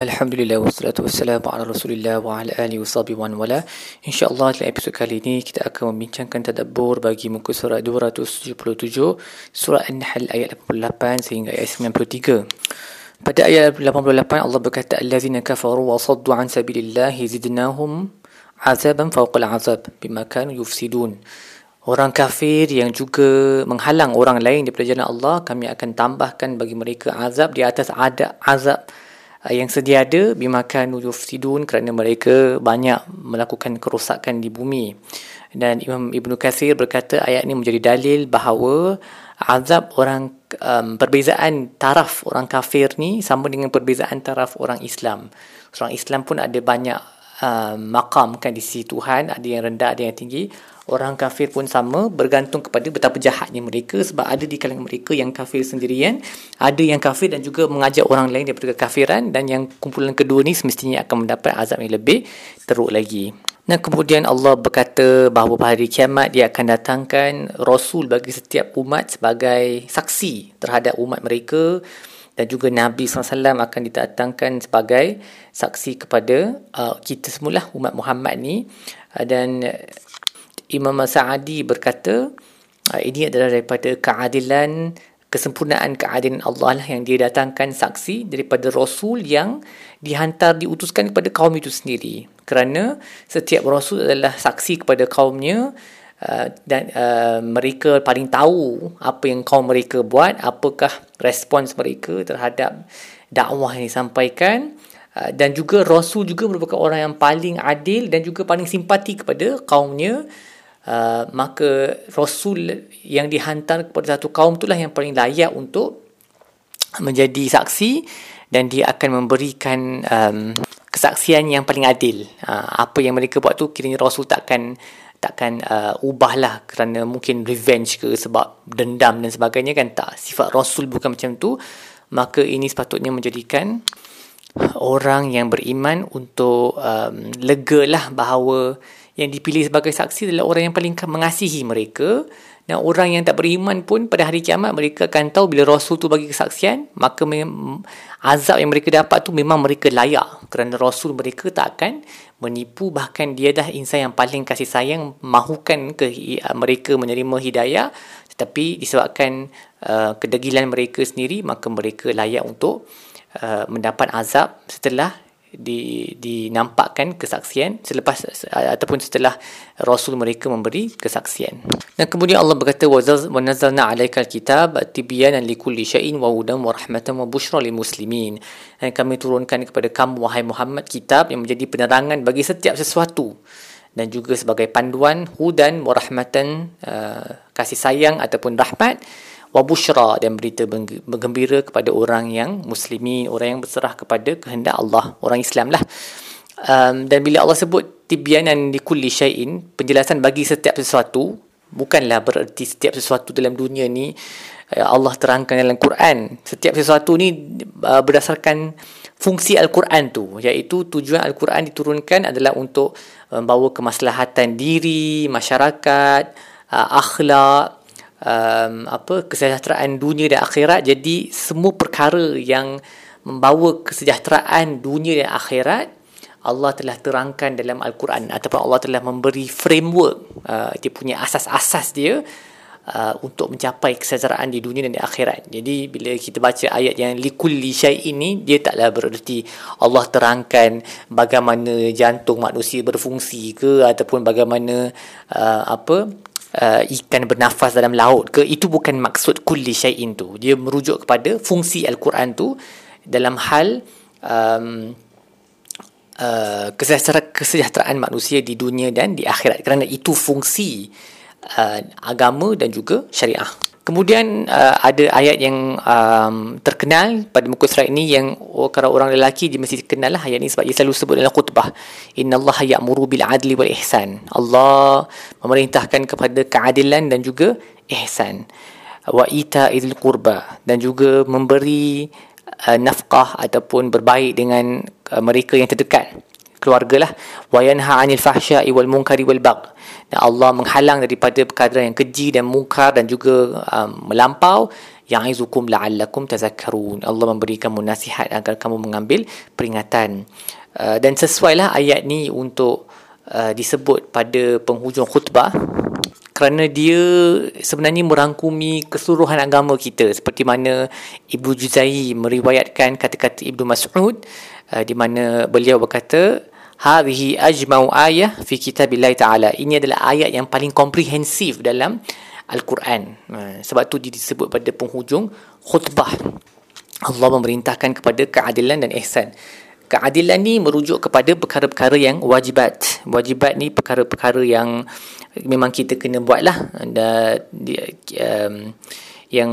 Alhamdulillah wassalatu wassalamu ala Rasulillah wa ala alihi washabihi wa wala. Insya-Allah dalam episod kali ini kita akan membincangkan tadabbur bagi muka surat 277 surah An-Nahl ayat 88 sehingga ayat 93. Pada ayat 88 Allah berkata allazina kafaru wa saddu an sabilillah zidnahum azaban fawqa al-azab bima kanu yufsidun. Orang kafir yang juga menghalang orang lain daripada jalan Allah kami akan tambahkan bagi mereka azab di atas ada azab yang sedia ada bimakan yufsidun kerana mereka banyak melakukan kerosakan di bumi. Dan Imam Ibn Kathir berkata ayat ini menjadi dalil bahawa azab orang um, perbezaan taraf orang kafir ni sama dengan perbezaan taraf orang Islam. Orang Islam pun ada banyak um, makam kan di sisi Tuhan, ada yang rendah, ada yang tinggi orang kafir pun sama bergantung kepada betapa jahatnya mereka sebab ada di kalangan mereka yang kafir sendirian ada yang kafir dan juga mengajak orang lain daripada kekafiran dan yang kumpulan kedua ni semestinya akan mendapat azab yang lebih teruk lagi. Dan kemudian Allah berkata bahawa pada hari kiamat dia akan datangkan Rasul bagi setiap umat sebagai saksi terhadap umat mereka dan juga Nabi SAW akan didatangkan sebagai saksi kepada uh, kita semula umat Muhammad ni. Uh, dan Imam Sa'adi berkata ah, ini adalah daripada keadilan kesempurnaan keadilan Allah lah yang dia datangkan saksi daripada Rasul yang dihantar diutuskan kepada kaum itu sendiri. Kerana setiap Rasul adalah saksi kepada kaumnya uh, dan uh, mereka paling tahu apa yang kaum mereka buat apakah respons mereka terhadap dakwah yang disampaikan uh, dan juga Rasul juga merupakan orang yang paling adil dan juga paling simpati kepada kaumnya Uh, maka Rasul yang dihantar kepada satu kaum itulah yang paling layak untuk menjadi saksi dan dia akan memberikan um, kesaksian yang paling adil. Uh, apa yang mereka buat tu kiranya Rasul takkan takkan uh, ubahlah kerana mungkin revenge ke sebab dendam dan sebagainya kan tak. Sifat Rasul bukan macam tu. Maka ini sepatutnya menjadikan orang yang beriman untuk um, lega lah bahawa yang dipilih sebagai saksi adalah orang yang paling mengasihi mereka dan orang yang tak beriman pun pada hari kiamat mereka akan tahu bila Rasul tu bagi kesaksian maka azab yang mereka dapat tu memang mereka layak kerana Rasul mereka tak akan menipu. Bahkan dia dah insan yang paling kasih sayang mahukan ke mereka menerima hidayah. Tetapi disebabkan uh, kedegilan mereka sendiri maka mereka layak untuk uh, mendapat azab setelah di dinampakkan kesaksian selepas ataupun setelah rasul mereka memberi kesaksian. Dan kemudian Allah berkata wa nazzalna 'alaikal kitab tibyanan likulli syai'in wa hudan wa rahmatan wa bushra lil muslimin. Dan kami turunkan kepada kamu wahai Muhammad kitab yang menjadi penerangan bagi setiap sesuatu dan juga sebagai panduan hudan wa rahmatan uh, kasih sayang ataupun rahmat wa bushra dan berita bergembira kepada orang yang muslimi, orang yang berserah kepada kehendak Allah, orang Islam lah. Um, dan bila Allah sebut tibyanan di kulli syai'in, penjelasan bagi setiap sesuatu, bukanlah bererti setiap sesuatu dalam dunia ni uh, Allah terangkan dalam Quran. Setiap sesuatu ni uh, berdasarkan fungsi Al-Quran tu, iaitu tujuan Al-Quran diturunkan adalah untuk membawa kemaslahatan diri, masyarakat, uh, akhlak, um, apa kesejahteraan dunia dan akhirat jadi semua perkara yang membawa kesejahteraan dunia dan akhirat Allah telah terangkan dalam Al-Quran ataupun Allah telah memberi framework uh, dia punya asas-asas dia uh, untuk mencapai kesejahteraan di dunia dan di akhirat. Jadi bila kita baca ayat yang likulli syai ini dia taklah bererti Allah terangkan bagaimana jantung manusia berfungsi ke ataupun bagaimana uh, apa uh, ikan bernafas dalam laut ke itu bukan maksud kulli syai'in tu. Dia merujuk kepada fungsi al-Quran tu dalam hal um, uh, kesejahteraan, kesejahteraan manusia di dunia dan di akhirat. Kerana itu fungsi uh, agama dan juga syariah Kemudian uh, ada ayat yang um, terkenal pada muka surat ini yang oh, kalau orang lelaki dia mesti kenal lah ayat ini sebab dia selalu sebut dalam khutbah. Inna Allah ya'muru bil adli wal ihsan. Allah memerintahkan kepada keadilan dan juga ihsan. Wa ita idil qurba dan juga memberi uh, nafkah ataupun berbaik dengan uh, mereka yang terdekat keluarga lah wa yanha 'anil fahsya'i wal munkari wal bagh. Dan Allah menghalang daripada perkara yang keji dan mungkar dan juga um, melampau. Ya'izukum la'allakum tazakkarun. Allah memberi kamu nasihat agar kamu mengambil peringatan. Uh, dan sesuailah ayat ni untuk uh, disebut pada penghujung khutbah. Kerana dia sebenarnya merangkumi keseluruhan agama kita. Seperti mana Ibnu Juzai meriwayatkan kata-kata Ibnu Mas'ud uh, di mana beliau berkata hadhihi ajma'u ayah fi kitabillah ta'ala ini adalah ayat yang paling komprehensif dalam Al-Quran uh, sebab tu dia disebut pada penghujung khutbah Allah memerintahkan kepada keadilan dan ihsan keadilan ni merujuk kepada perkara-perkara yang wajibat. Wajibat ni perkara-perkara yang memang kita kena buat lah. Um, yang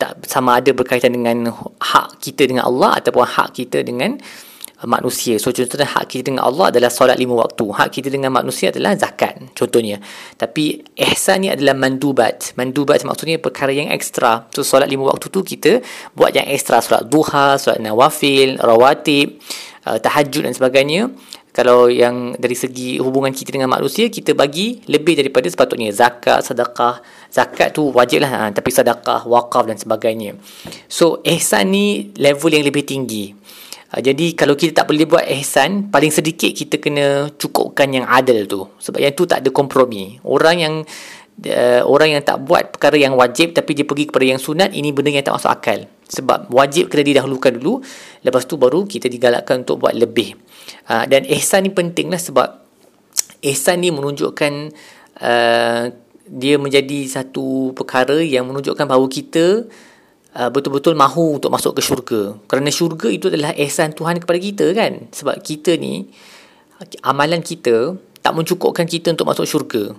tak sama ada berkaitan dengan hak kita dengan Allah ataupun hak kita dengan manusia. So contohnya hak kita dengan Allah adalah solat lima waktu. Hak kita dengan manusia adalah zakat contohnya. Tapi ihsan ni adalah mandubat. Mandubat maksudnya perkara yang ekstra. So solat lima waktu tu kita buat yang ekstra. Solat duha, solat nawafil, rawatib, uh, tahajud dan sebagainya. Kalau yang dari segi hubungan kita dengan manusia, kita bagi lebih daripada sepatutnya. Zakat, sedekah. Zakat tu wajib lah. Ha, tapi sedekah, wakaf dan sebagainya. So, ihsan ni level yang lebih tinggi. Uh, jadi kalau kita tak boleh buat ihsan, paling sedikit kita kena cukupkan yang adil tu. Sebab yang tu tak ada kompromi. Orang yang uh, orang yang tak buat perkara yang wajib tapi dia pergi kepada yang sunat, ini benda yang tak masuk akal. Sebab wajib kena didahulukan dulu, lepas tu baru kita digalakkan untuk buat lebih. Uh, dan ihsan ni penting lah sebab ihsan ni menunjukkan uh, dia menjadi satu perkara yang menunjukkan bahawa kita uh, betul-betul mahu untuk masuk ke syurga. Kerana syurga itu adalah ihsan Tuhan kepada kita kan. Sebab kita ni, amalan kita tak mencukupkan kita untuk masuk syurga.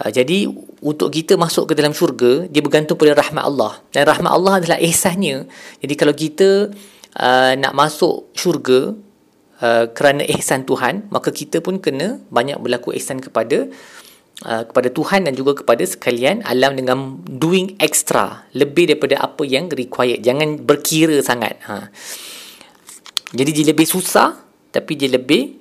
Uh, jadi untuk kita masuk ke dalam syurga, dia bergantung pada rahmat Allah. Dan rahmat Allah adalah ihsannya. Jadi kalau kita uh, nak masuk syurga uh, kerana ihsan Tuhan, maka kita pun kena banyak berlaku ihsan kepada Uh, kepada Tuhan dan juga kepada sekalian alam dengan doing extra lebih daripada apa yang required jangan berkira sangat ha. jadi dia lebih susah tapi dia lebih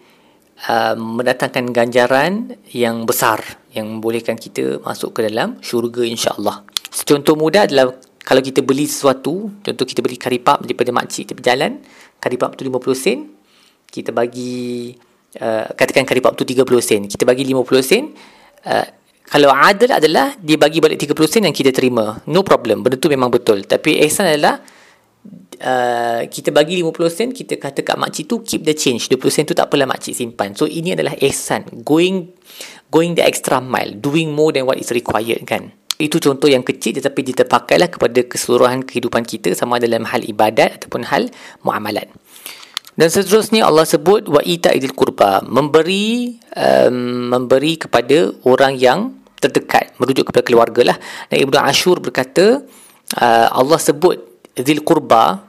uh, mendatangkan ganjaran yang besar yang membolehkan kita masuk ke dalam syurga insyaAllah contoh mudah adalah kalau kita beli sesuatu contoh kita beli karipap daripada makcik tepi jalan karipap tu 50 sen kita bagi uh, katakan karipap tu 30 sen kita bagi 50 sen Uh, kalau adil adalah dia bagi balik 30 sen yang kita terima. No problem. Benda tu memang betul. Tapi ihsan adalah uh, kita bagi 50 sen, kita kata kat makcik tu keep the change. 20 sen tu tak apalah makcik simpan. So ini adalah ihsan. Going going the extra mile. Doing more than what is required kan. Itu contoh yang kecil tetapi dia terpakailah kepada keseluruhan kehidupan kita sama dalam hal ibadat ataupun hal muamalat. Dan seterusnya Allah sebut wa ita idil kurba memberi um, memberi kepada orang yang terdekat merujuk kepada keluarga lah. Dan Ibnu Ashur berkata uh, Allah sebut zil kurba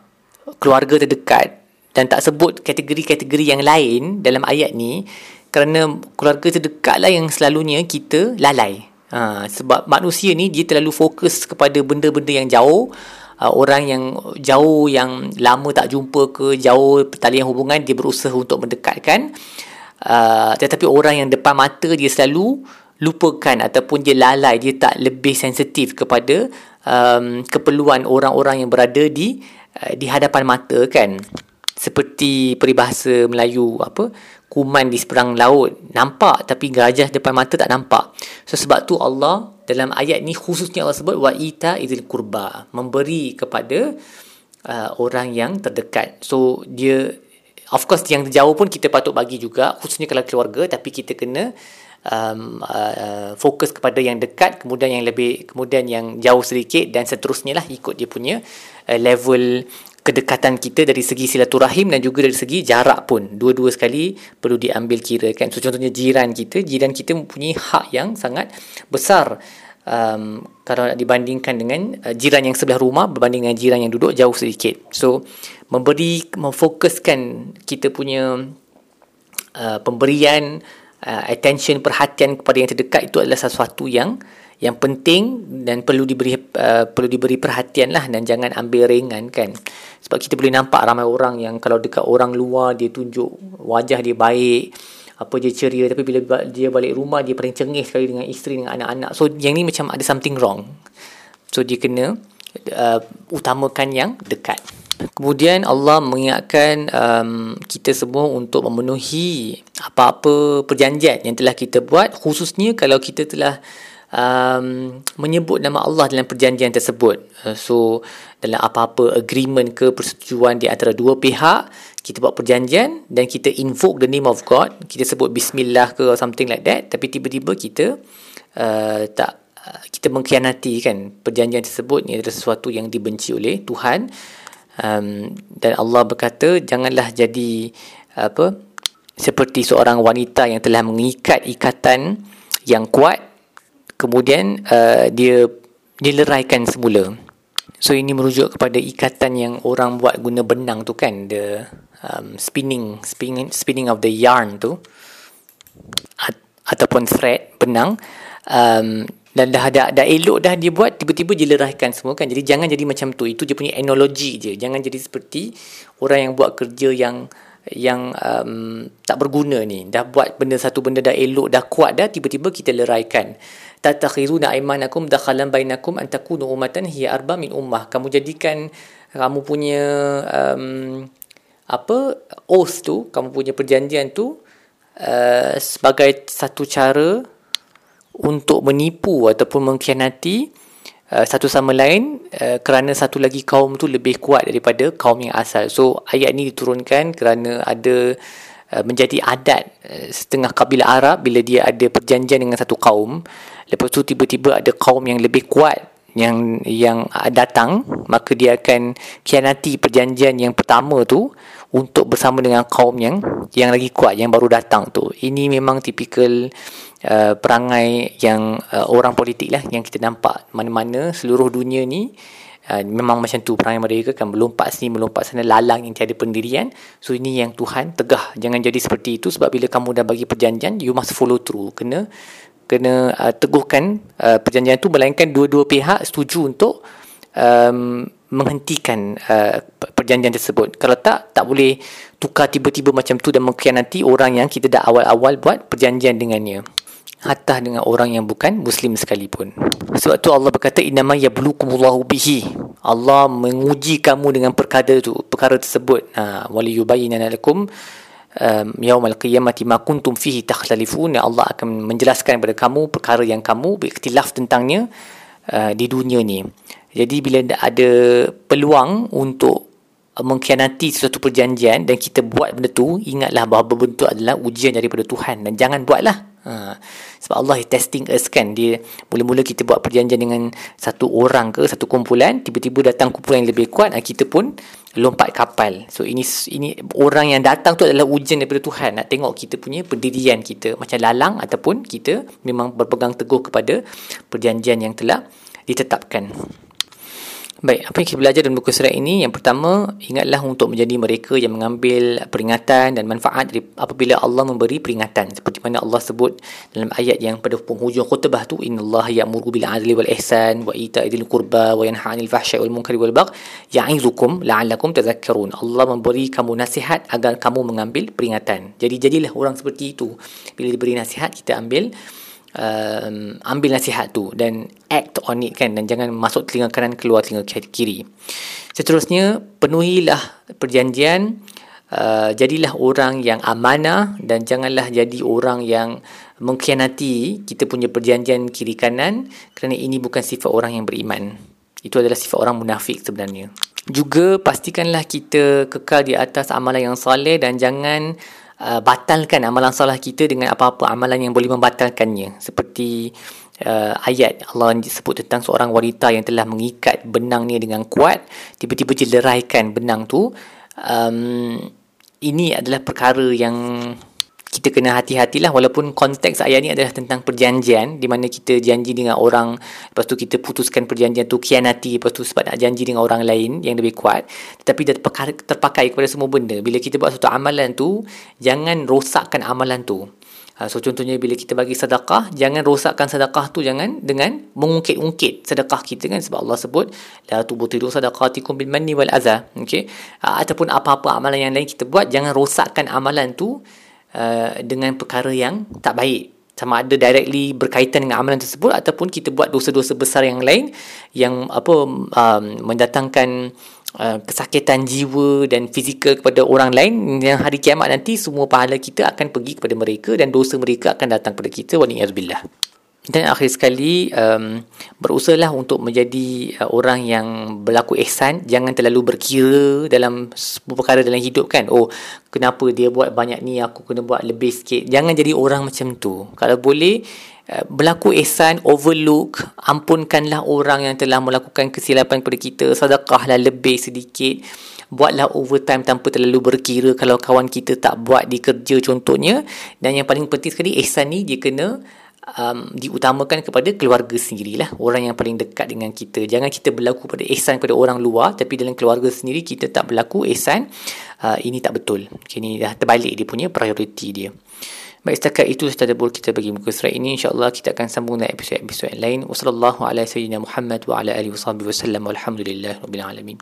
keluarga terdekat dan tak sebut kategori-kategori yang lain dalam ayat ni kerana keluarga terdekat lah yang selalunya kita lalai. Ha, sebab manusia ni dia terlalu fokus kepada benda-benda yang jauh uh, orang yang jauh yang lama tak jumpa ke jauh talian hubungan dia berusaha untuk mendekatkan. Uh, tetapi orang yang depan mata dia selalu lupakan ataupun dia lalai dia tak lebih sensitif kepada um, keperluan orang-orang yang berada di uh, di hadapan mata kan? Seperti peribahasa Melayu apa kuman di seberang laut. Nampak tapi gajah depan mata tak nampak. So sebab tu Allah dalam ayat ni khususnya Allah sebut wa ita izil kurba memberi kepada uh, orang yang terdekat. So dia of course yang jauh pun kita patut bagi juga khususnya kalau keluarga tapi kita kena um, uh, fokus kepada yang dekat kemudian yang lebih kemudian yang jauh sedikit dan seterusnya lah ikut dia punya uh, level kedekatan kita dari segi silaturahim dan juga dari segi jarak pun. Dua-dua sekali perlu diambil kira kan? So contohnya jiran kita jiran kita mempunyai hak yang sangat besar. Um, kalau nak dibandingkan dengan uh, jiran yang sebelah rumah berbanding dengan jiran yang duduk jauh sedikit. So memberi memfokuskan kita punya uh, pemberian uh, attention perhatian kepada yang terdekat itu adalah sesuatu yang yang penting dan perlu diberi uh, perlu diberi perhatian lah dan jangan ambil ringan kan? Sebab kita boleh nampak ramai orang yang kalau dekat orang luar dia tunjuk wajah dia baik apa dia ceria. Tapi bila dia balik rumah dia paling cengih sekali dengan isteri dengan anak-anak. So yang ni macam ada something wrong. So dia kena uh, utamakan yang dekat. Kemudian Allah mengingatkan um, kita semua untuk memenuhi apa-apa perjanjian yang telah kita buat. Khususnya kalau kita telah um, menyebut nama Allah dalam perjanjian tersebut. Uh, so dalam apa-apa agreement ke persetujuan di antara dua pihak, kita buat perjanjian dan kita invoke the name of God, kita sebut bismillah ke something like that, tapi tiba-tiba kita uh, tak uh, kita mengkhianati kan perjanjian tersebut. Ni adalah sesuatu yang dibenci oleh Tuhan. Um, dan Allah berkata janganlah jadi apa seperti seorang wanita yang telah mengikat ikatan yang kuat kemudian uh, dia dileraikan semula. So ini merujuk kepada ikatan yang orang buat guna benang tu kan the um, spinning spinning spinning of the yarn tu. At- ataupun thread benang. Um, dan dah dah dah elok dah dia buat tiba-tiba dia leraikan semua kan. Jadi jangan jadi macam tu. Itu dia punya analogi je. Jangan jadi seperti orang yang buat kerja yang yang um, tak berguna ni. Dah buat benda satu benda dah elok dah kuat dah tiba-tiba kita leraikan. Tatakhiruna aymanakum dakhalan bainakum an takunu ummatan hiya arba min ummah. Kamu jadikan kamu punya um, apa oath tu kamu punya perjanjian tu uh, sebagai satu cara untuk menipu ataupun mengkhianati uh, satu sama lain uh, kerana satu lagi kaum tu lebih kuat daripada kaum yang asal. So ayat ni diturunkan kerana ada uh, menjadi adat uh, setengah kabilah Arab bila dia ada perjanjian dengan satu kaum, lepas tu tiba-tiba ada kaum yang lebih kuat yang yang datang maka dia akan khianati perjanjian yang pertama tu untuk bersama dengan kaum yang yang lagi kuat yang baru datang tu. Ini memang tipikal uh, perangai yang uh, orang politik lah yang kita nampak mana-mana seluruh dunia ni. Uh, memang macam tu perangai mereka kan melompat sini melompat sana lalang yang tiada pendirian. So ini yang Tuhan tegah. Jangan jadi seperti itu sebab bila kamu dah bagi perjanjian you must follow through. Kena kena uh, teguhkan uh, perjanjian itu melainkan dua-dua pihak setuju untuk um, menghentikan uh, perjanjian tersebut. Kalau tak, tak boleh tukar tiba-tiba macam tu dan mengkhianati orang yang kita dah awal-awal buat perjanjian dengannya. Hatta dengan orang yang bukan Muslim sekalipun. Sebab tu Allah berkata, Innama yablukumullahu bihi. Allah menguji kamu dengan perkara itu, perkara tersebut. Ha, Wali yubayinana lakum um, yaumal qiyamati ma kuntum fihi takhtalifun Allah akan menjelaskan kepada kamu perkara yang kamu beriktilaf tentangnya uh, di dunia ni jadi bila ada peluang untuk mengkhianati sesuatu perjanjian dan kita buat benda tu ingatlah bahawa bentuk adalah ujian daripada Tuhan dan jangan buatlah. Ha. Sebab Allah is testing us kan. Dia mula-mula kita buat perjanjian dengan Satu orang ke Satu kumpulan Tiba-tiba datang kumpulan yang lebih kuat Kita pun lompat kapal. So ini ini orang yang datang tu adalah ujian daripada Tuhan. Nak tengok kita punya pendirian kita Macam lalang Ataupun kita memang berpegang teguh kepada Perjanjian yang telah ditetapkan Baik, apa yang kita belajar dalam buku surat ini? Yang pertama, ingatlah untuk menjadi mereka yang mengambil peringatan dan manfaat dari apabila Allah memberi peringatan. Seperti mana Allah sebut dalam ayat yang pada penghujung khutbah tu, Inna Allah ya'muru bil adli wal ihsan wa ita idil qurba wa yanha anil fahsyai wal munkari wal bagh ya'izukum la'allakum tazakkarun. Allah memberi kamu nasihat agar kamu mengambil peringatan. Jadi jadilah orang seperti itu. Bila diberi nasihat, kita ambil um, ambil nasihat tu dan act on it kan dan jangan masuk telinga kanan keluar telinga kiri. Seterusnya penuhilah perjanjian uh, jadilah orang yang amanah dan janganlah jadi orang yang mengkhianati kita punya perjanjian kiri kanan kerana ini bukan sifat orang yang beriman. Itu adalah sifat orang munafik sebenarnya. Juga pastikanlah kita kekal di atas amalan yang soleh dan jangan uh, batalkan amalan salah kita dengan apa-apa amalan yang boleh membatalkannya. Seperti uh, ayat Allah sebut tentang seorang wanita yang telah mengikat benang ni dengan kuat tiba-tiba jeleraikan benang tu. Um, ini adalah perkara yang kita kena hati-hatilah walaupun konteks ayat ni adalah tentang perjanjian di mana kita janji dengan orang lepas tu kita putuskan perjanjian tu kianati lepas tu sebab nak janji dengan orang lain yang lebih kuat tetapi dia terpakai, kepada semua benda. Bila kita buat satu amalan tu jangan rosakkan amalan tu. Ha, so contohnya bila kita bagi sedekah jangan rosakkan sedekah tu jangan dengan mengungkit-ungkit sedekah kita kan sebab Allah sebut la tubtilu sadaqatikum bil manni wal adha okey? Ha, ataupun apa-apa amalan yang lain kita buat jangan rosakkan amalan tu Uh, dengan perkara yang tak baik. Sama ada directly berkaitan dengan amalan tersebut ataupun kita buat dosa-dosa besar yang lain yang apa um, mendatangkan Uh, kesakitan jiwa dan fizikal kepada orang lain yang hari kiamat nanti semua pahala kita akan pergi kepada mereka dan dosa mereka akan datang kepada kita. Wa ni'azubillah dan akhir sekali um, berusahalah untuk menjadi uh, orang yang berlaku ihsan. Jangan terlalu berkira dalam sebuah perkara dalam hidup kan. Oh kenapa dia buat banyak ni? Aku kena buat lebih sikit. Jangan jadi orang macam tu. Kalau boleh uh, berlaku ihsan overlook ampunkanlah orang yang telah melakukan kesilapan kepada kita. Sedekahlah lebih sedikit. Buatlah overtime tanpa terlalu berkira kalau kawan kita tak buat di kerja contohnya. Dan yang paling penting sekali ihsan ni dia kena um, diutamakan kepada keluarga sendirilah. Orang yang paling dekat dengan kita. Jangan kita berlaku pada ihsan kepada orang luar tapi dalam keluarga sendiri kita tak berlaku ihsan uh, ini tak betul. Okay, ini dah terbalik dia punya prioriti dia. Baik setakat itu tadabbur kita bagi muka surat ini. Insyaallah kita akan sambung dengan episod-episod lain. Ala sayyidina Muhammad wa ala alihi wasallam walhamdulillah rabbil alamin.